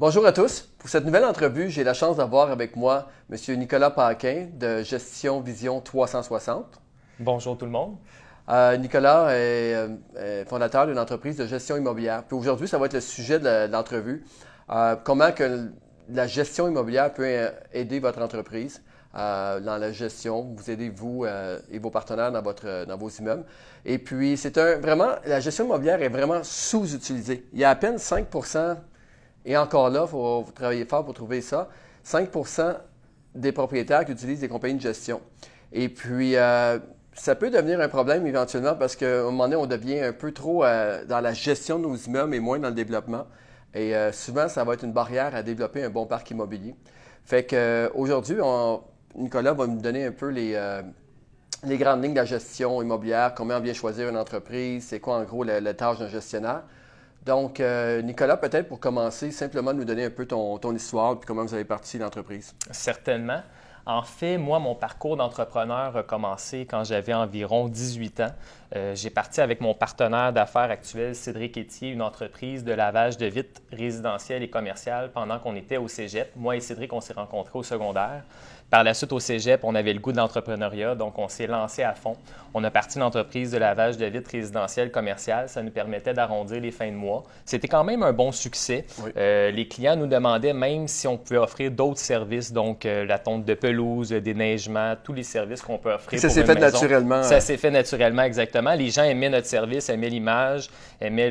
Bonjour à tous. Pour cette nouvelle entrevue, j'ai la chance d'avoir avec moi M. Nicolas Paquin de Gestion Vision 360. Bonjour tout le monde. Euh, Nicolas est, euh, fondateur d'une entreprise de gestion immobilière. Puis aujourd'hui, ça va être le sujet de l'entrevue. Euh, comment que la gestion immobilière peut aider votre entreprise dans la gestion, vous aidez vous et vos partenaires dans, votre, dans vos immeubles. Et puis, c'est un vraiment, la gestion immobilière est vraiment sous-utilisée. Il y a à peine 5 et encore là, il faut travailler fort pour trouver ça. 5% des propriétaires qui utilisent des compagnies de gestion. Et puis, euh, ça peut devenir un problème éventuellement parce qu'à un moment donné, on devient un peu trop euh, dans la gestion de nos immeubles et moins dans le développement. Et euh, souvent, ça va être une barrière à développer un bon parc immobilier. Fait qu'aujourd'hui, Nicolas va me donner un peu les, les grandes lignes de la gestion immobilière, comment on vient choisir une entreprise, c'est quoi en gros la tâche d'un gestionnaire. Donc, euh, Nicolas, peut-être pour commencer, simplement nous donner un peu ton, histoire et comment vous avez parti l'entreprise. Certainement. En fait, moi, mon parcours d'entrepreneur a commencé quand j'avais environ 18 ans. Euh, j'ai parti avec mon partenaire d'affaires actuel, Cédric Etier, une entreprise de lavage de vitres résidentielles et commerciales pendant qu'on était au cégep. Moi et Cédric, on s'est rencontrés au secondaire. Par la suite, au cégep, on avait le goût de l'entrepreneuriat, donc on s'est lancé à fond. On a parti une entreprise de lavage de vitres résidentielles commerciales. Ça nous permettait d'arrondir les fins de mois. C'était quand même un bon succès. Euh, les clients nous demandaient même si on pouvait offrir d'autres services, donc euh, la tonte de pelouse, le déneigement, tous les services qu'on peut offrir. ça s'est fait naturellement. Ça s'est fait naturellement, exactement. Les gens aimaient notre service, aimaient l'image, aimaient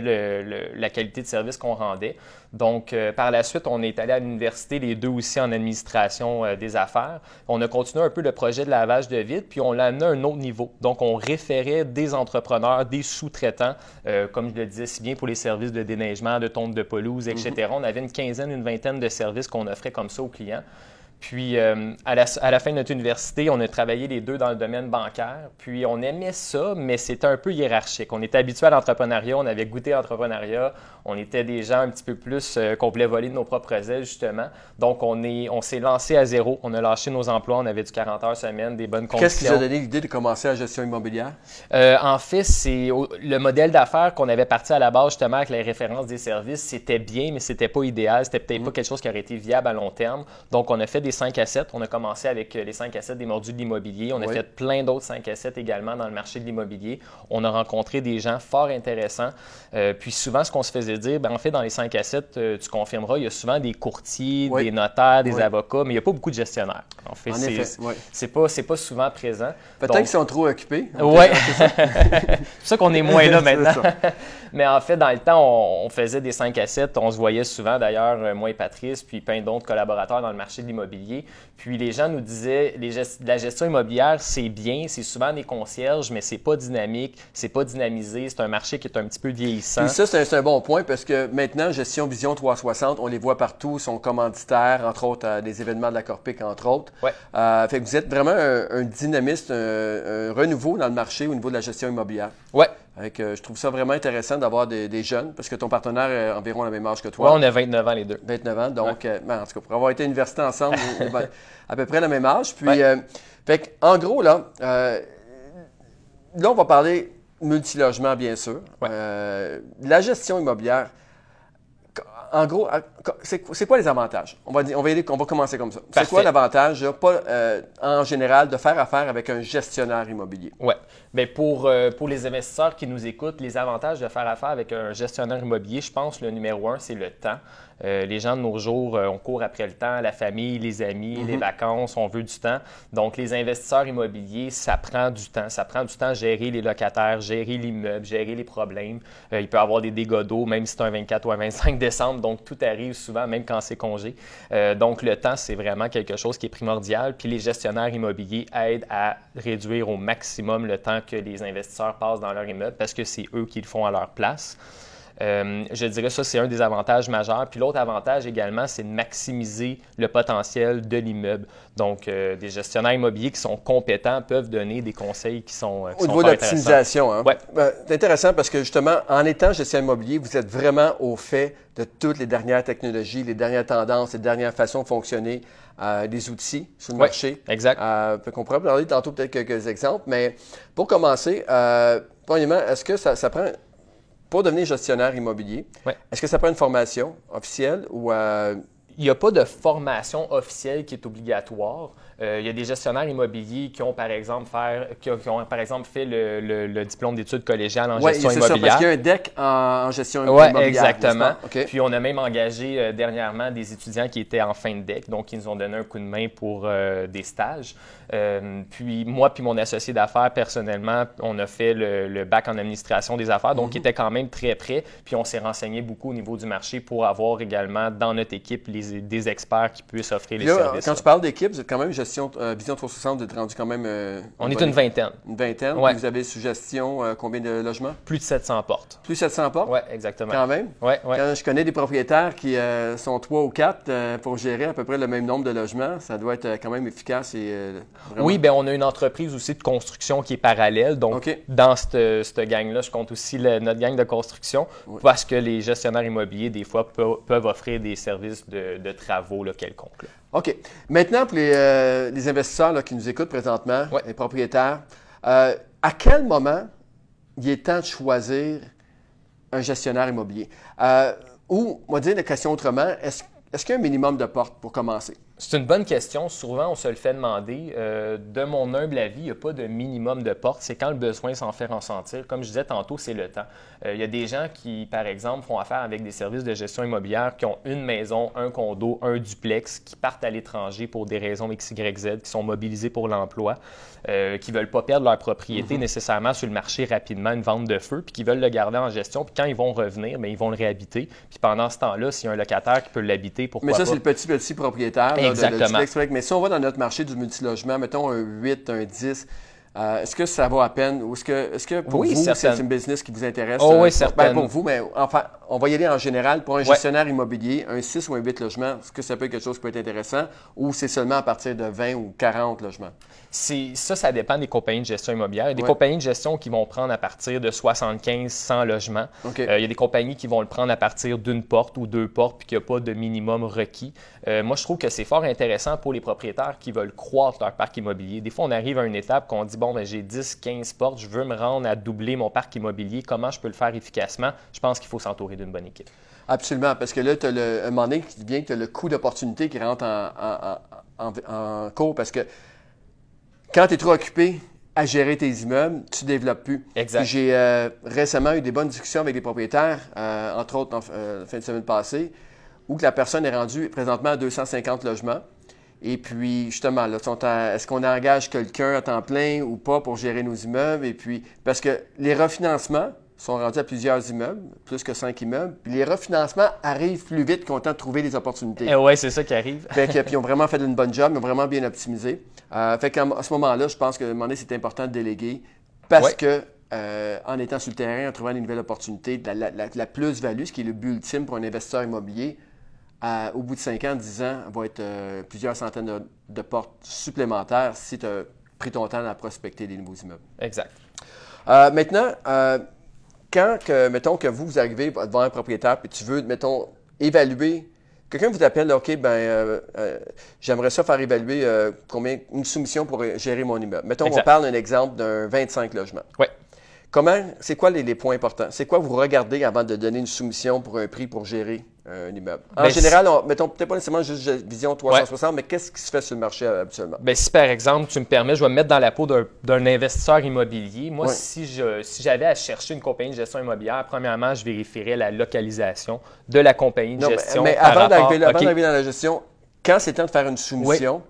la qualité de service qu'on rendait. Donc, euh, par la suite, on est allé à l'université, les deux aussi en administration euh, des affaires. On a continué un peu le projet de lavage de vide, puis on l'a amené à un autre niveau. Donc, on référait des entrepreneurs, des sous-traitants, euh, comme je le disais si bien pour les services de déneigement, de tonte de pelouse, etc. Mm-hmm. On avait une quinzaine, une vingtaine de services qu'on offrait comme ça aux clients. Puis, euh, à, la, fin de notre université, on a travaillé les deux dans le domaine bancaire. Puis, on aimait ça, mais c'était un peu hiérarchique. On était habitué à l'entrepreneuriat, on avait goûté à l'entrepreneuriat. On était des gens un petit peu plus euh, qu'on voulait voler de nos propres ailes, justement. Donc, on s'est on lancé à zéro. On a lâché nos emplois. On avait du 40 heures semaine, des bonnes conditions. Qu'est-ce qui vous a donné l'idée de commencer la gestion immobilière? Euh, en fait, c'est le modèle d'affaires qu'on avait parti à la base, justement, avec les références des services. C'était bien, mais c'était pas idéal. C'était peut-être pas mm. quelque chose qui aurait été viable à long terme. Donc, on a fait des 5 à 7. On a commencé avec euh, les 5 à 7 des mordus de l'immobilier. On a fait plein d'autres 5 à 7 également dans le marché de l'immobilier. On a rencontré des gens fort intéressants. Euh, puis souvent, ce qu'on se faisait dire, ben, en fait, dans les 5 à 7, euh, tu confirmeras, il y a souvent des courtiers, des notaires, des avocats, mais il n'y a pas beaucoup de gestionnaires. En fait, c'est pas, pas souvent présent. Peut-être qu'ils sont trop occupés. Oui. c'est pour ça qu'on est moins là maintenant. mais en fait, dans le temps, on, faisait des 5 à 7. On se voyait souvent, d'ailleurs, moi et Patrice, puis plein d'autres collaborateurs dans le marché de l'immobilier. Puis les gens nous disaient, les la gestion immobilière, c'est bien, c'est souvent des concierges, mais c'est pas dynamique, c'est pas dynamisé, c'est un marché qui est un petit peu vieillissant. Puis ça, c'est un, bon point parce que maintenant, Gestion Vision 360, on les voit partout, sont commanditaires, entre autres, à des événements de la Corpic, entre autres. Ouais. Euh, fait que vous êtes vraiment un, dynamiste, un, renouveau dans le marché au niveau de la gestion immobilière. Ouais. Euh, je trouve ça vraiment intéressant d'avoir des, jeunes, parce que ton partenaire est environ la même âge que toi. Oui, on a 29 ans les deux. 29 ans, donc, euh, ben, en tout cas, pour avoir été à l'université ensemble, à peu près la même âge. Puis, euh, fait, en gros, là, là, on va parler multilogement, bien sûr. la gestion immobilière, en gros, c'est quoi les avantages? On va, on va, on va commencer comme ça. C'est quoi l'avantage, pas en général, de faire affaire avec un gestionnaire immobilier? Oui. Bien, pour, euh, pour les investisseurs qui nous écoutent, les avantages de faire affaire avec un gestionnaire immobilier, je pense le numéro un, c'est le temps. Euh, les gens de nos jours, euh, on court après le temps, la famille, les amis, les mhm. vacances, on veut du temps. Donc, les investisseurs immobiliers, ça prend du temps. Ça prend du temps à gérer les locataires, gérer l'immeuble, gérer les problèmes. il peut y avoir des dégâts d'eau, même si c'est un 24 ou un 25 décembre. Donc, tout arrive souvent, même quand c'est congé. donc, le temps, c'est vraiment quelque chose qui est primordial. Puis, les gestionnaires immobiliers aident à réduire au maximum le temps que les investisseurs passent dans leur immeuble parce que c'est eux qui le font à leur place. Euh, je dirais ça, c'est un des avantages majeurs. Puis l'autre avantage également, c'est de maximiser le potentiel de l'immeuble. Donc, euh, des gestionnaires immobiliers qui sont compétents peuvent donner des conseils qui sont, euh, Au niveau de l'optimisation, hein? Ben, c'est intéressant parce que justement, en étant gestionnaire immobilier, vous êtes vraiment au fait de toutes les dernières technologies, les dernières tendances, les dernières façons de fonctionner des outils sur le marché. Exact. Euh, on pourra parler tantôt peut-être quelques exemples, mais pour commencer, premièrement, est-ce que ça, prend pour devenir gestionnaire immobilier, Ouais. est-ce que ça prend une formation officielle ou euh, Il n'y a pas de formation officielle qui est obligatoire. Euh, il y a des gestionnaires immobiliers qui ont, par exemple, faire, qui ont, qui ont, par exemple, fait le, le- le diplôme d'études collégiales en Ouais, gestion c'est ça, parce immobilière. qu'il y a un DEC en, en gestion Oui, immobilière. exactement. pas? OK. Puis on a même engagé euh, dernièrement des étudiants qui étaient en fin de deck, donc ils nous ont donné un coup de main pour euh, des stages. Puis moi puis mon associé d'affaires, personnellement, on a fait le, le bac en administration des affaires, donc Mhm. il était quand même très prêt. Puis on s'est renseigné beaucoup au niveau du marché pour avoir également dans notre équipe les- des experts qui puissent offrir les là, services. quand tu parles d'équipe, vous êtes quand même euh, Vision 360, vous êtes rendu quand même. euh, on est une vingtaine, Une vingtaine. Ouais. Vous avez sous gestion euh, combien de logements? Plus de 700 portes. Plus 700 portes? Oui, exactement. Quand même? Ouais, ouais. Quand je connais des propriétaires qui sont trois ou quatre pour gérer à peu près le même nombre de logements, ça doit être quand même efficace et vraiment- Oui, ben on a une entreprise aussi de construction qui est parallèle. Donc, dans cette, cette gang-là, je compte aussi le- notre gang de construction Oui. parce que les gestionnaires immobiliers, des fois, pe- peuvent offrir des services de, de travaux là, quelconques. là. OK. Maintenant, pour les, euh, les investisseurs là, qui nous écoutent présentement, Ouais. les propriétaires, euh, à quel moment il est temps de choisir un gestionnaire immobilier? Euh, ou, on va dire la question autrement, est-ce est-ce qu'il y a un minimum de portes pour commencer? C'est une bonne question. Souvent, on se le fait demander. Euh, de mon humble avis, il n'y a pas de minimum de porte. C'est quand le besoin s'en fait ressentir. Comme je disais tantôt, c'est le temps. Euh, il y a des gens qui, par exemple, font affaire avec des services de gestion immobilière qui ont une maison, un condo, un duplex, qui partent à l'étranger pour des raisons X, Y, Z, qui sont mobilisés pour l'emploi, euh, qui ne veulent pas perdre leur propriété nécessairement sur le marché rapidement, une vente de feu, puis qui veulent le garder en gestion. Puis quand ils vont revenir, bien, ils vont le réhabiter. Puis pendant ce temps-là, s'il y a un locataire qui peut l'habiter, pourquoi Mais ça, pas? c'est le petit, petit propriétaire. là, Exactement. Mais si on va dans notre marché du multilogement, mettons un 8, un 10, euh, est-ce que ça vaut à peine ou est-ce que, est-ce que pour Oui, vous, c'est une business qui vous intéresse? Oh oui, euh, pour- certaine. ben, pour vous, mais enfin, on va y aller en général. Pour un Ouais. gestionnaire immobilier, un 6 ou un 8 logements, est-ce que ça peut être quelque chose qui peut être intéressant ou c'est seulement à partir de 20 ou 40 logements? C'est- Ça, ça dépend des compagnies de gestion immobilière. Il y a des Ouais. compagnies de gestion qui vont prendre à partir de 75, 100 logements. Euh, il y a des compagnies qui vont le prendre à partir d'une porte ou deux portes, puis qu'il n'y a pas de minimum requis. Euh, moi, je trouve que c'est fort intéressant pour les propriétaires qui veulent croître leur parc immobilier. Des fois, on arrive à une étape qu'on dit, bon, ben, j'ai 10, 15 portes, je veux me rendre à doubler mon parc immobilier. Comment je peux le faire efficacement? Je pense qu'il faut s'entourer d'une bonne équipe. Absolument, parce que là, tu as le, un moment donné vient que tu as le coût d'opportunité qui rentre en, en, en, en- en cours parce que quand tu es trop occupé à gérer tes immeubles, tu ne développes plus. Exact. J'ai euh, récemment eu des bonnes discussions avec des propriétaires, euh, entre autres en euh, fin de semaine passée, où que la personne est rendue présentement à 250 logements. Et puis, justement, là, est-ce qu'on engage quelqu'un à temps plein ou pas pour gérer nos immeubles? Et puis, parce que les refinancements sont rendus à plusieurs immeubles, plus que cinq immeubles. Puis les refinancements arrivent plus vite qu'on tente de trouver des opportunités. Eh ouais, c'est ça qui arrive. Fait que, puis ils ont vraiment fait une bonne job, ils ont vraiment bien optimisé. Euh, fait qu'à ce moment-là, je pense que à un moment donné, c'est important de déléguer parce Ouais. que euh, en étant sur le terrain, en trouvant des nouvelles opportunités, la, la- la- la plus-value, ce qui est le but ultime pour un investisseur immobilier, à- au bout de 5 ans, 10 ans, va être euh, plusieurs centaines de, de portes supplémentaires si tu as pris ton temps à prospecter des nouveaux immeubles. Exact. Euh, maintenant, euh, quand, que, mettons, que vous, vous arrivez devant un propriétaire et tu veux, mettons, évaluer, quelqu'un vous appelle, OK, ben, j'aimerais ça faire évaluer combien, une soumission pour gérer mon immeuble. Mettons, Exact. on parle d'un exemple d'un 25 logements. Ouais. Comment, c'est quoi les, les points importants? C'est quoi vous regardez avant de donner une soumission pour un prix pour gérer euh, un immeuble? En Ben, général, on, mettons, peut-être pas nécessairement juste Vision 360, mais qu'est-ce qui se fait sur le marché euh, habituellement? Ben, si par exemple, tu me permets, je vais me mettre dans la peau d'un investisseur immobilier. Moi, Ouais. si je si j'avais à chercher une compagnie de gestion immobilière, premièrement, je vérifierais la localisation de la compagnie de Non, mais- gestion. mais, par avant d'arriver dans la gestion, quand c'est temps de faire une soumission,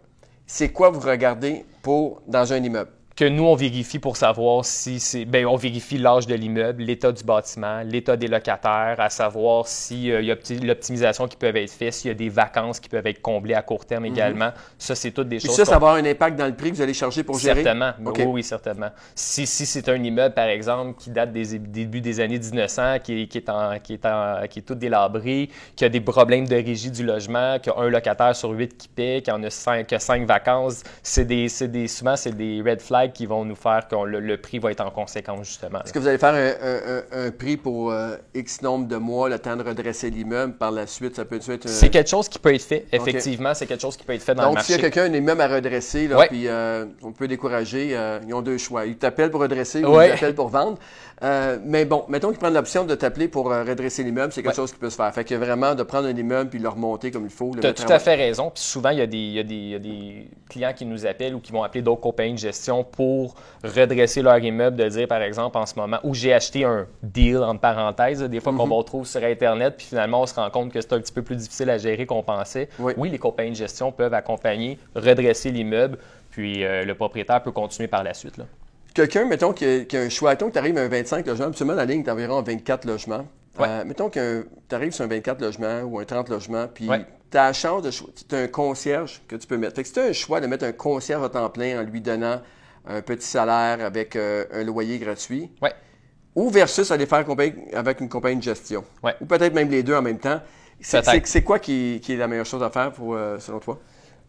c'est quoi vous regardez pour dans un immeuble? Que nous, on vérifie pour savoir si c'est. Ben, on vérifie l'âge de l'immeuble, l'état du bâtiment, l'état des locataires, à savoir s'il y a opti- l'optimisation qui peut être faite, s'il y a des vacances qui peuvent être comblées à court terme également. Ça, c'est toutes des Mhm. Puis choses. ça, ça va avoir un impact dans le prix que vous allez charger pour gérer? Certainement. Oui, oui, certainement. Si, si c'est un immeuble, par exemple, qui date des débuts des années 1900, qui est, qui est, en, qui est, en- qui est tout délabré, qui a des problèmes de régie du logement, qui a un locataire sur huit qui paie, qui en a cinq, cinq vacances, c'est des, c'est des, souvent, c'est des red flags qui vont nous faire que le, prix va être en conséquence, justement. Est-ce que vous allez faire un, prix pour euh, X nombre de mois, le temps de redresser l'immeuble? Par la suite? Ça peut être. C'est quelque chose qui peut être fait, effectivement. C'est quelque chose qui peut être fait dans Donc, le marché. Donc, s'il y a quelqu'un, un immeuble à redresser, là, puis euh, on peut décourager, euh, ils ont deux choix. Ils t'appellent pour redresser ou ils t'appellent pour vendre. Mais bon, mettons qu'ils prennent l'option de t'appeler pour redresser l'immeuble, c'est quelque chose qui peut se faire. Fait que vraiment, de prendre un immeuble puis le remonter comme il faut. Tu as tout à fait raison. Puis souvent, il y, a des, il, y a des, il y, a des, clients qui nous appellent ou qui vont appeler d'autres compagnies de gestion pour redresser leur immeuble, de dire par exemple en ce moment où j'ai acheté un deal entre parenthèses, des fois qu'on mm-hmm. retrouve sur Internet, puis finalement on se rend compte que c'est un petit peu plus difficile à gérer qu'on pensait. Oui. les compagnies de gestion peuvent accompagner, redresser l'immeuble, puis euh, le propriétaire peut continuer par la suite. Quelqu'un, mettons, qui a, un choix, mettons que tu arrives à un 25 logements, absolument la ligne est environ 24 logements. Euh, mettons que tu arrives sur un 24 logements ou un 30 logements, puis tu as la chance de tu as un concierge que tu peux mettre. Fait que si tu as un choix de mettre un concierge à temps plein en lui donnant un petit salaire avec euh, un loyer gratuit, ou versus aller faire avec une compagnie de gestion, ou peut-être même les deux en même temps, c'est quoi qui, est la meilleure chose à faire pour, euh, selon toi?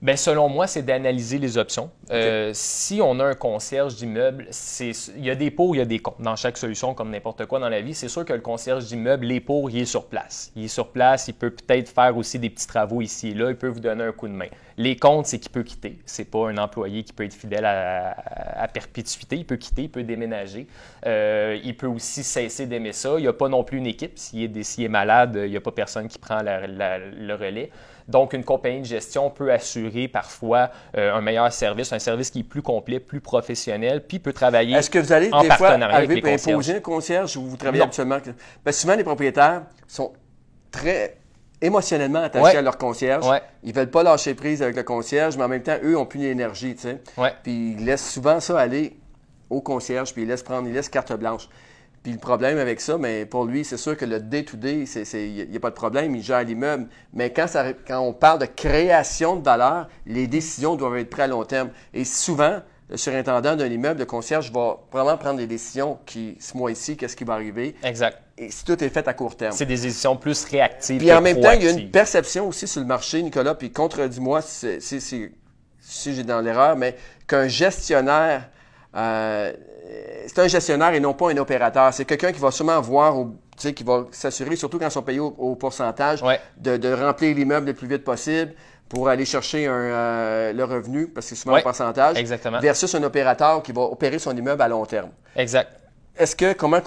Bien, selon moi, c'est d'analyser les options. Euh, si on a un concierge d'immeuble, il y a des pots, il y a des comptes dans chaque solution, comme n'importe quoi dans la vie. C'est sûr que le concierge d'immeuble, les pots, il est sur place. Il est sur place, il peut peut-être faire aussi des petits travaux ici et là, il peut vous donner un coup de main. Les comptes, c'est qu'il peut quitter. C'est pas un employé qui peut être fidèle à, perpétuité. Il peut quitter, il peut déménager. Euh, il peut aussi cesser d'aimer ça. Il n'y a pas non plus une équipe. S'il est, est, malade, il n'y a pas personne qui prend le relais. Donc, une compagnie de gestion peut assurer parfois euh, un meilleur service, un service qui est plus complet, plus professionnel, puis peut travailler Est-ce que vous allez des fois arriver à imposer un concierge ou vous travaillez habituellement? Ben, souvent, les propriétaires sont très émotionnellement attachés à leur concierge. Ils ne veulent pas lâcher prise avec le concierge, mais en même temps, eux ont plus d'énergie, tu sais. Puis ils laissent souvent ça aller au concierge, puis ils laissent prendre, ils laissent carte blanche. Puis le problème avec ça, mais pour lui, c'est sûr que le day-to-day, il n'y a pas de problème, il gère l'immeuble. Mais quand, ça, quand on parle de création de valeur, les décisions doivent être prises à long terme. Et souvent, le surintendant d'un immeuble, le concierge, va vraiment prendre des décisions qui, ce mois-ci, qu'est-ce qui va arriver. Exact. Et si tout est fait à court terme. C'est des décisions plus réactives. Puis en même temps, il y a une perception aussi sur le marché, Nicolas, puis contredis-moi si, si j'ai dans l'erreur, mais qu'un gestionnaire euh, c'est un gestionnaire et non pas un opérateur. C'est quelqu'un qui va sûrement voir, qui va s'assurer, surtout quand ils sont payés au, pourcentage, de, remplir l'immeuble le plus vite possible pour aller chercher euh, le revenu, parce que c'est souvent un pourcentage, exactement. versus un opérateur qui va opérer son immeuble à long terme. Exact. Est-ce que comment,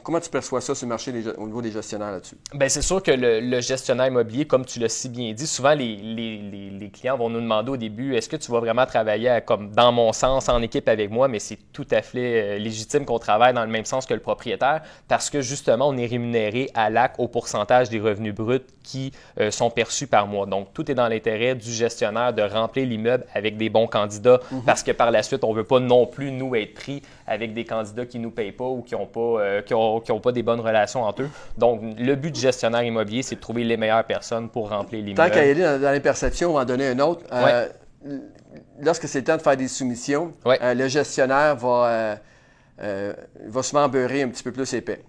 comment tu perçois ça sur le marché au niveau des gestionnaires là-dessus? Bien, c'est sûr que le, gestionnaire immobilier, comme tu l'as si bien dit, souvent les, clients vont nous demander au début est-ce que tu vas vraiment travailler comme dans mon sens, en équipe avec moi, mais c'est tout à fait euh, légitime qu'on travaille dans le même sens que le propriétaire parce que justement, on est rémunéré à l'acte au pourcentage des revenus bruts qui euh, sont perçus par mois. Donc, tout est dans l'intérêt du gestionnaire de remplir l'immeuble avec des bons candidats mhm. parce que par la suite, on ne veut pas non plus nous être pris avec des candidats qui ne nous payent pas ou qui n'ont pas, euh, qui ont, pas des bonnes relations entre eux. Donc, le but du gestionnaire immobilier, c'est de trouver les meilleures personnes pour remplir l'immeuble. Tant qu'à y aller dans, les perceptions, on va en donner un autre. Euh, lorsque c'est le temps de faire des soumissions, euh, le gestionnaire va, va souvent beurrer un petit peu plus épais.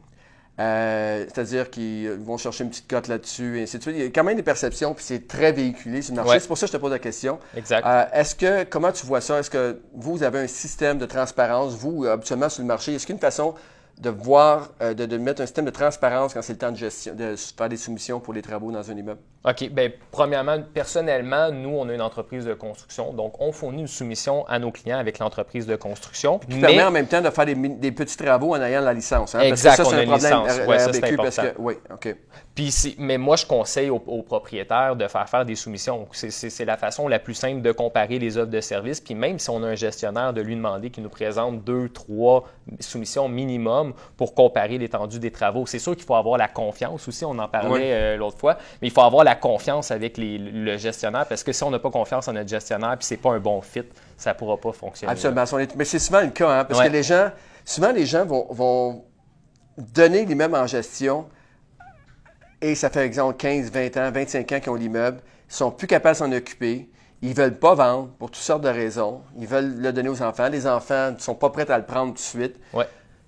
Euh, c'est-à-dire qu'ils vont chercher une petite cote là-dessus, et ainsi de suite. Il y a quand même des perceptions, puis c'est très véhiculé sur le marché. C'est pour ça que je te pose la question. Exact. Euh, est-ce que, comment tu vois ça? Est-ce que vous avez un système de transparence, vous, habituellement sur le marché? Est-ce qu'il y a une façon de voir, euh, de, mettre un système de transparence quand c'est le temps de, gestion, de faire des soumissions pour les travaux dans un immeuble? OK. Bien, premièrement, personnellement, nous, on a une entreprise de construction. Donc, on fournit une soumission à nos clients avec l'entreprise de construction. Qui mais... permet en même temps de faire des, petits travaux en ayant la licence. Hein? Exact, parce que ça, c'est un problème licence. Ouais, ça, c'est parce que, oui, OK. Puis, mais moi, je conseille aux, propriétaires de faire faire des soumissions. C'est la façon la plus simple de comparer les offres de services. Puis même si on a un gestionnaire, de lui demander qu'il nous présente deux, trois soumissions minimum pour comparer l'étendue des travaux. C'est sûr qu'il faut avoir la confiance aussi, on en parlait euh, l'autre fois, mais il faut avoir la confiance avec le gestionnaire parce que si on n'a pas confiance en notre gestionnaire puis c'est pas un bon fit, ça ne pourra pas fonctionner. Absolument. Mais c'est souvent le cas, hein, parce que les gens, souvent les gens vont, vont donner l'immeuble en gestion et ça fait exemple 15, 20 ans, 25 ans qu'ils ont l'immeuble, ils sont plus capables de s'en occuper. Ils veulent pas vendre pour toutes sortes de raisons. Ils veulent le donner aux enfants. Les enfants ne sont pas prêts à le prendre tout de suite. Ouais.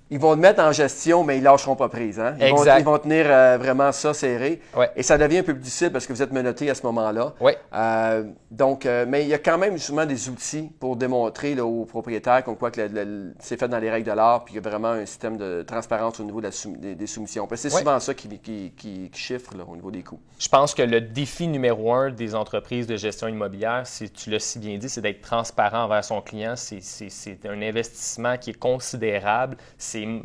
Ils vont te mettre en gestion, mais ils lâcheront pas prise. Hein? Ils, vont, Exact. ils vont tenir euh, vraiment ça serré. Ouais. Et ça devient un peu plus difficile parce que vous êtes menotté à ce moment-là. Oui. Euh, donc, euh, mais il y a quand même justement des outils pour démontrer là, aux propriétaires qu'on quoi que le- le- c'est fait dans les règles de l'art, puis il y a vraiment un système de transparence au niveau de la soum- des, des soumissions. Parce que c'est Ouais. souvent ça qui, qui, qui- qui chiffre là, au niveau des coûts. Je pense que le défi numéro un des entreprises de gestion immobilière, c'est, tu l'as si bien dit, c'est d'être transparent envers son client. C'est un investissement qui est considérable.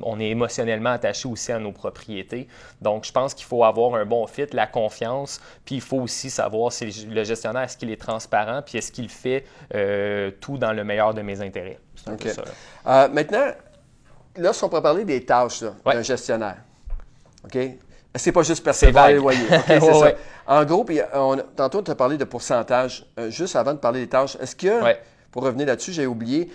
On est émotionnellement attaché aussi à nos propriétés. Donc, je pense qu'il faut avoir un bon fit, la confiance, puis il faut aussi savoir si le gestionnaire, est-ce qu'il est transparent, puis est-ce qu'il fait euh, tout dans le meilleur de mes intérêts. C'est un peu OK. ça. là. Euh, maintenant, là, si on peut parler des tâches Ouais. d'un gestionnaire. OK? C'est pas juste percevoir vague. les loyers. OK, c'est Ouais, ça. ouais. En gros, puis on, tantôt, tu as parlé de pourcentage. Euh, juste avant de parler des tâches, est-ce que, pour revenir là-dessus, j'ai oublié,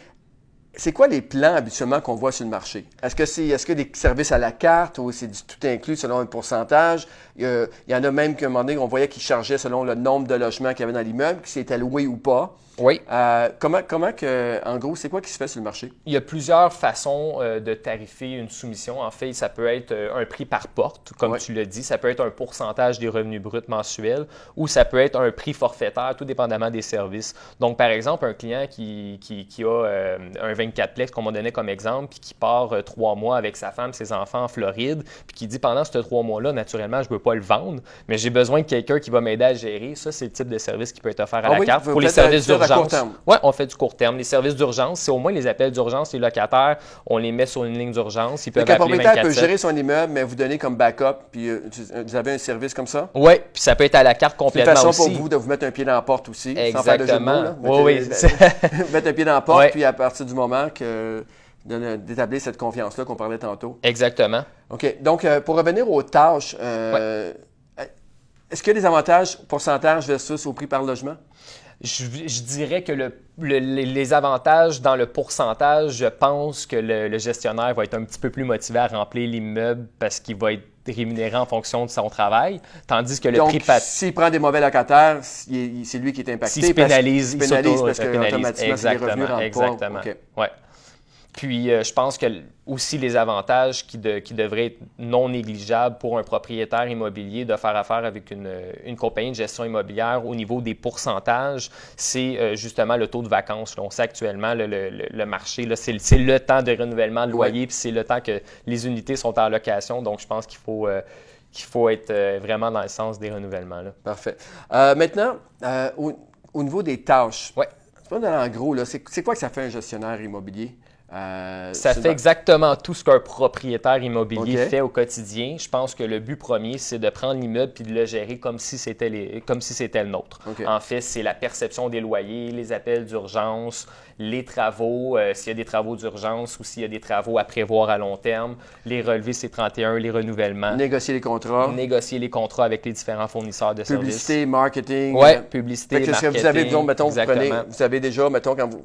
c'est quoi les plans habituellement qu'on voit sur le marché? Est-ce que c'est est-ce que des services à la carte ou c'est du tout inclus selon un pourcentage? Il y, en a même qu'à un moment donné, on voyait qu'ils chargeaient selon le nombre de logements qu'il y avait dans l'immeuble, si c'était loué ou pas. Oui. Euh, comment, comment que, en gros, c'est quoi qui se fait sur le marché? Il y a plusieurs façons euh, de tarifer une soumission. En fait, ça peut être euh, un prix par porte, comme tu l'as dit. Ça peut être un pourcentage des revenus bruts mensuels ou ça peut être un prix forfaitaire, tout dépendamment des services. Donc, par exemple, un client qui, qui, qui a euh, un 24plex, qu'on m'a donné comme exemple, puis qui part trois mois avec sa femme, ses enfants en Floride, puis qui dit pendant ces trois mois-là, naturellement, je ne veux pas le vendre, mais j'ai besoin de quelqu'un qui va m'aider à gérer. Ça, c'est le type de service qui peut être offert à Ah la oui, carte pour les euh, services d'urgence. Oui, on fait du court terme. Les services d'urgence, c'est au moins les appels d'urgence. Les locataires, on les met sur une ligne d'urgence. Ils peuvent Donc, un appeler propriétaire peut 24 gérer son immeuble, mais vous donner comme backup, puis euh, tu- vous avez un service comme ça? Oui, puis ça peut être à la carte C'est une complètement façon aussi. pour vous de vous mettre un pied dans la porte aussi, sans faire de jeu de mots. Exactement. Là. Oui, oui. Mettez- mettre un pied dans la porte, Ouais. puis à partir du moment que d'établir cette confiance-là qu'on parlait tantôt. Exactement. OK. Donc, euh, pour revenir aux tâches, euh, est-ce qu'il y a des avantages, pourcentage versus au prix par logement? Je, je dirais que le- le- les avantages dans le pourcentage, je pense que le, le gestionnaire va être un petit peu plus motivé à remplir l'immeuble parce qu'il va être rémunéré en fonction de son travail, tandis que le Donc, prix pat- s'il prend des mauvais locataires, c'est lui qui est impacté. S'il pénalise, il il se pénalise s'auto- parce que pénalise. automatiquement, les revenus exactement. pas. OK. Ouais. Puis, euh, je pense que aussi les avantages qui, de- qui devraient être non négligeables pour un propriétaire immobilier de faire affaire avec une, une compagnie de gestion immobilière au niveau des pourcentages, c'est euh, justement le taux de vacances. là. On sait actuellement le, le- le- marché, c'est le- temps de renouvellement de loyer, puis c'est le temps que les unités sont en location. Donc, je pense qu'il faut, euh, qu'il faut être euh, vraiment dans le sens des renouvellements. là. Parfait. Euh, maintenant, euh, au, au niveau des tâches, Ouais. c'est pas dans en gros, c'est quoi que ça fait un gestionnaire immobilier? Euh, Ça fait exactement tout ce qu'un propriétaire immobilier fait au quotidien. Je pense que le but premier, c'est de prendre l'immeuble puis de le gérer comme si c'était les- comme si c'était le nôtre. En fait, c'est la perception des loyers, les appels d'urgence, les travaux, euh, s'il y a des travaux d'urgence ou s'il y a des travaux à prévoir à long terme, les relevés C31, les renouvellements, Négocier les contrats, négocier les contrats avec les différents fournisseurs de services. publicité, marketing. Euh, publicité, Fait que ce que marketing. vous avez, disons, mettons, vous, prenez, vous avez déjà, mettons, quand vous,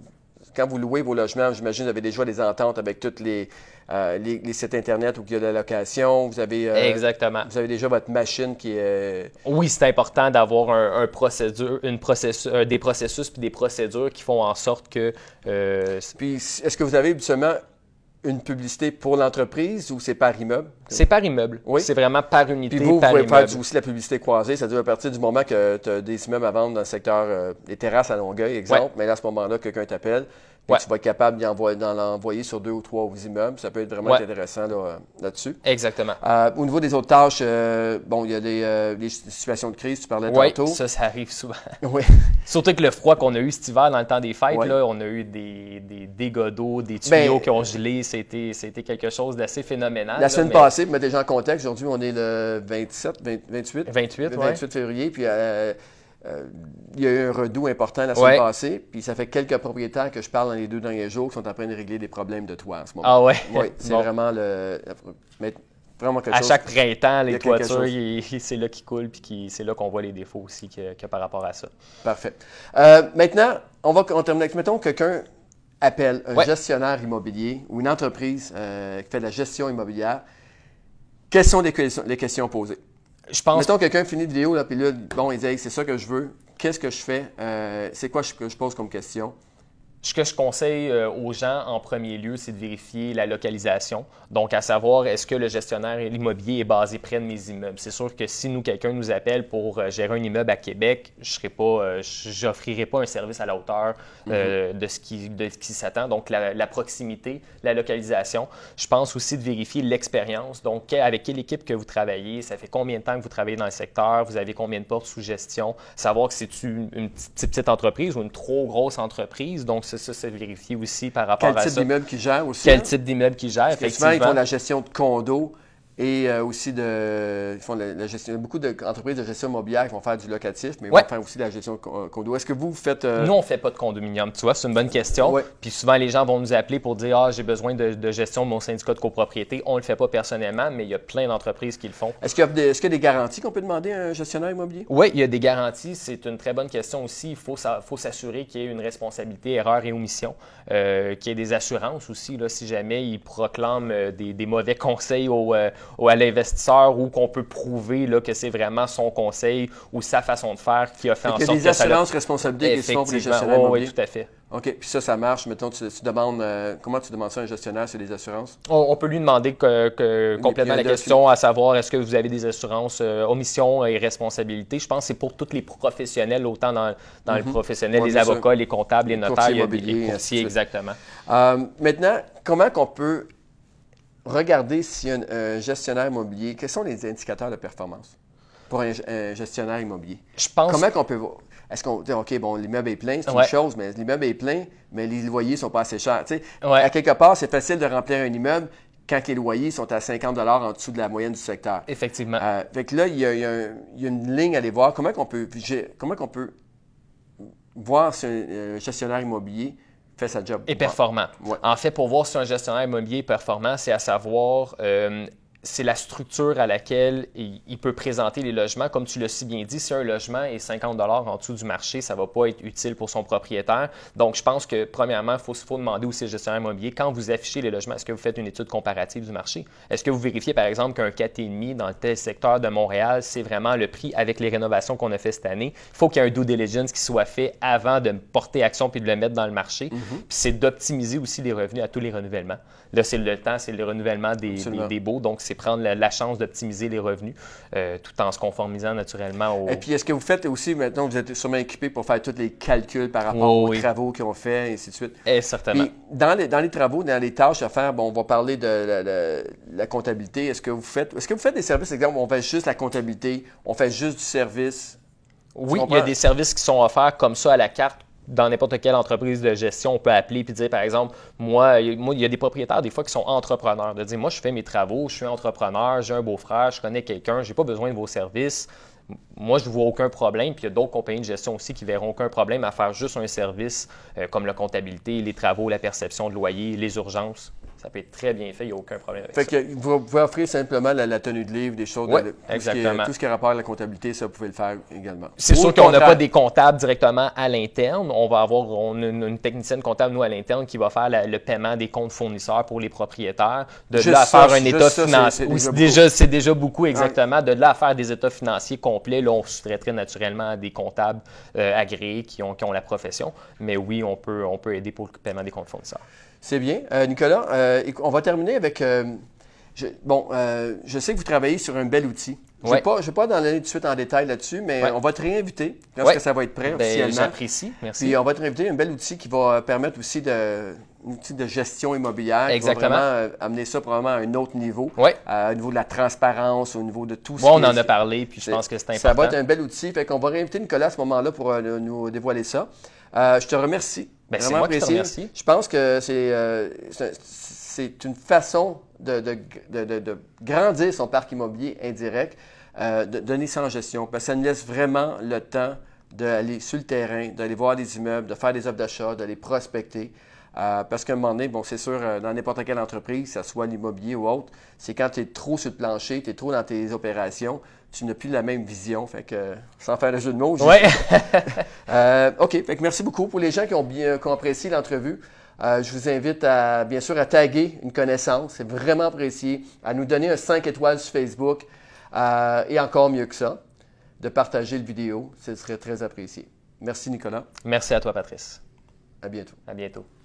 quand vous louez vos logements, j'imagine vous avez déjà des ententes avec tous les, euh, les, les sites Internet où il y a de la location. Vous avez, euh, Exactement. vous avez déjà votre machine qui est. Oui, c'est important d'avoir un, un procédure, une processus, euh, des processus puis des procédures qui font en sorte que euh, Puis, est-ce que vous avez seulement une publicité pour l'entreprise ou c'est par immeuble? c'est par immeuble. Oui. C'est vraiment par unité, Puis vous, vous pouvez faire immeuble. aussi la publicité croisée, c'est-à-dire à partir du moment que tu as des immeubles à vendre dans le secteur euh, des terrasses à Longueuil, exemple, Ouais. mais là, à ce moment-là, quelqu'un t'appelle, Ouais. tu vas être capable d'en l'envoyer sur deux ou trois immeubles. Ça peut être vraiment Ouais. intéressant là, euh, là-dessus. Exactement. Euh, au niveau des autres tâches, euh, bon, il y a des, euh, les situations de crise, tu parlais Oui, tantôt. ça, ça arrive souvent. Oui. Surtout que le froid qu'on a eu cet hiver dans le temps des fêtes, là, on a eu des, des dégâts d'eau, des tuyaux Ben, qui ont gelé. C'était quelque chose d'assez phénoménal. La là, semaine mais- passée, pour mettre les gens en contexte, aujourd'hui, on est le 27, 20 28. 28, le ouais. 28 février, puis euh, il y a eu un redout important la semaine Ouais. passée, puis ça fait quelques propriétaires que je parle dans les deux derniers jours qui sont en train de régler des problèmes de toit en ce moment. Ah ouais? Oui, c'est Bon. vraiment le. mais vraiment quelque À chose. chaque printemps, les toitures, c'est là qui coulent, puis qui- c'est là qu'on voit les défauts aussi que, que par rapport à ça. Parfait. Euh, maintenant, on va on termine avec, mettons, quelqu'un appelle un Ouais. gestionnaire immobilier ou une entreprise euh, qui fait de la gestion immobilière. Quelles sont les questions, les questions posées? Je pense Mettons, quelqu'un finit une vidéo, là, puis là, bon, il dit, Hey, c'est ça que je veux. Qu'est-ce que je fais? Euh, c'est quoi que je pose comme question? Ce que je conseille euh, aux gens en premier lieu, c'est de vérifier la localisation. Donc, à savoir, est-ce que le gestionnaire immobilier est basé près de mes immeubles? C'est sûr que si nous, quelqu'un nous appelle pour euh, gérer un immeuble à Québec, je n'offrirai pas, euh, pas un service à la hauteur mm-hmm. de ce qui, de qui s'attend. Donc, la, proximité, la localisation. Je pense aussi de vérifier l'expérience. Donc, avec quelle équipe que vous travaillez, ça fait combien de temps que vous travaillez dans le secteur, vous avez combien de portes sous gestion, savoir que c'est une, une petite, petite entreprise ou une trop grosse entreprise. Donc, ça, c'est vérifier aussi par rapport à ça. Quel type d'immeuble qui gère aussi. Quel type d'immeuble qui gère, effectivement. ils font la gestion de condos et euh, aussi de. Ils font la, gestion. Beaucoup d'entreprises de, gestion immobilière qui vont faire du locatif, mais ils vont faire aussi la gestion de euh, condo. Est-ce que vous faites. Euh, nous, on ne fait pas de condominium. Tu vois, c'est une bonne question. Puis souvent, les gens vont nous appeler pour dire Ah, j'ai besoin de, gestion de mon syndicat de copropriété. On ne le fait pas personnellement, mais il y a plein d'entreprises qui le font. Est-ce qu'il y, est y, a des garanties qu'on peut demander à un gestionnaire immobilier? Oui, il y a des garanties. C'est une très bonne question aussi. Il faut, faut s'assurer qu'il y ait une responsabilité, erreur et omission, qu'il y ait des assurances aussi, là, si jamais ils proclament des, mauvais conseils au, au à l'investisseur ou qu'on peut prouver là, que c'est vraiment son conseil ou sa façon de faire qui a fait en sorte que ça... Il y a des assurances responsabilités qui sont pour les gestionnaires Oui, tout à fait. OK. Puis ça, ça marche. Mettons, tu, demandes... Euh, comment tu demandes ça à un gestionnaire, c'est des assurances? On, peut lui demander que, complètement la question, à savoir est-ce que vous avez des assurances euh, omission et responsabilité. Je pense que c'est pour tous les professionnels, autant dans, dans le mhm. professionnel, les avocats, les comptables, les notaires, les courtiers, exactement. Euh, maintenant, comment qu'on peut regardez si un, un, gestionnaire immobilier, quels sont les indicateurs de performance pour un, gestionnaire immobilier? Je pense. Comment qu'on peut voir? Est-ce qu'on dit, OK, bon, l'immeuble est plein, c'est une chose, mais l'immeuble est plein, mais les loyers ne sont pas assez chers. À quelque part, c'est facile de remplir un immeuble quand les loyers sont à 50 en dessous de la moyenne du secteur. Effectivement. Euh, fait que là, il y, a, une ligne à aller voir. Comment qu'on peut, comment qu'on peut voir si un gestionnaire immobilier fait sa job. Et performant. En fait, pour voir si un gestionnaire immobilier est performant, c'est à savoir euh, c'est la structure à laquelle il, peut présenter les logements. Comme tu l'as si bien dit, si un logement est 50 en dessous du marché, ça ne va pas être utile pour son propriétaire. Donc, je pense que, premièrement, il faut, faut, demander aussi au gestionnaire immobilier, quand vous affichez les logements, est-ce que vous faites une étude comparative du marché? Est-ce que vous vérifiez, par exemple, qu'un 4,5 dans tel secteur de Montréal, c'est vraiment le prix avec les rénovations qu'on a fait cette année? Il faut qu'il y ait un due diligence qui soit fait avant de porter action puis de le mettre dans le marché. Mm-hmm. Puis c'est d'optimiser aussi les revenus à tous les renouvellements. Là, c'est le temps, c'est le renouvellement des, des, des baux. Donc, c'est prendre la, chance d'optimiser les revenus euh, tout en se conformisant naturellement au. Et puis, est-ce que vous faites aussi, maintenant, vous êtes sûrement équipé pour faire tous les calculs par rapport aux travaux qu'ils ont fait, et ainsi de suite? Et eh, certainement. dans, les, dans les travaux, dans les tâches à faire, bon, on va parler de la, comptabilité. Est-ce que vous faites est-ce que vous faites des services, exemple, on fait juste la comptabilité, on fait juste du service? Oui, il y a des services qui sont offerts comme ça à la carte dans n'importe quelle entreprise de gestion, on peut appeler et dire, par exemple, moi, il y a des propriétaires des fois qui sont entrepreneurs, de dire, moi, je fais mes travaux, je suis entrepreneur, j'ai un beau-frère, je connais quelqu'un, je n'ai pas besoin de vos services. Moi, je ne vois aucun problème. Puis il y a d'autres compagnies de gestion aussi qui verront aucun problème à faire juste un service euh, comme la comptabilité, les travaux, la perception de loyer, les urgences ça peut être très bien fait, il n'y a aucun problème avec fait ça. Que vous pouvez offrir simplement la, tenue de livre, des choses, oui, tout, exactement. Ce qui est, tout ce qui a rapport à la comptabilité, ça, vous pouvez le faire également. C'est sûr qu'on n'a pas des comptables directement à l'interne. On va avoir une, technicienne comptable, nous, à l'interne, qui va faire le paiement des comptes fournisseurs pour les propriétaires. De là à faire un état financier. C'est déjà, c'est déjà, beaucoup, exactement. De là à faire des états financiers complets, là, on se traiterait naturellement à des comptables euh, agréés qui ont, qui ont la profession. Mais oui, on peut, on peut aider pour le paiement des comptes fournisseurs. C'est bien. Euh, Nicolas, euh, on va terminer avec. Euh, bon, je sais que vous travaillez sur un bel outil. Je ne vais pas, pas dans aller tout de suite en détail là-dessus, mais on va te réinviter lorsque ça va être prêt ben, officiellement. J'apprécie. Merci. Puis on va te réinviter un bel outil qui va permettre aussi de un outil de gestion immobilière. Exactement. Qui va vraiment amener ça probablement à un autre niveau. Oui. au niveau de la transparence, au niveau de tout ça. on en a parlé, puis je pense que c'est important. Ça va être un bel outil. Fait qu'on va réinviter Nicolas à ce moment-là pour nous dévoiler ça. je te remercie. Ben, c'est moi qui te remercie. Je pense que c'est euh, une façon de, grandir son parc immobilier indirect, euh, de donner ça en gestion. Parce que ça nous laisse vraiment le temps d'aller sur le terrain, d'aller voir des immeubles, de faire des offres d'achat, d'aller prospecter. Euh, parce qu'à un moment donné, bon, c'est sûr, dans n'importe quelle entreprise, que ce soit l'immobilier ou autre, c'est quand tu es trop sur le plancher, tu es trop dans tes opérations, tu n'as plus la même vision. Fait que, sans faire le jeu de mots. Oui. euh, OK. Fait que merci beaucoup. Pour les gens qui ont, bien, qui apprécié l'entrevue, euh, je vous invite à, bien sûr, à taguer une connaissance. C'est vraiment apprécié. À nous donner un 5 étoiles sur Facebook. Euh, et encore mieux que ça, de partager le vidéo. Ce serait très apprécié. Merci, Nicolas. Merci à toi, Patrice. À bientôt. À bientôt.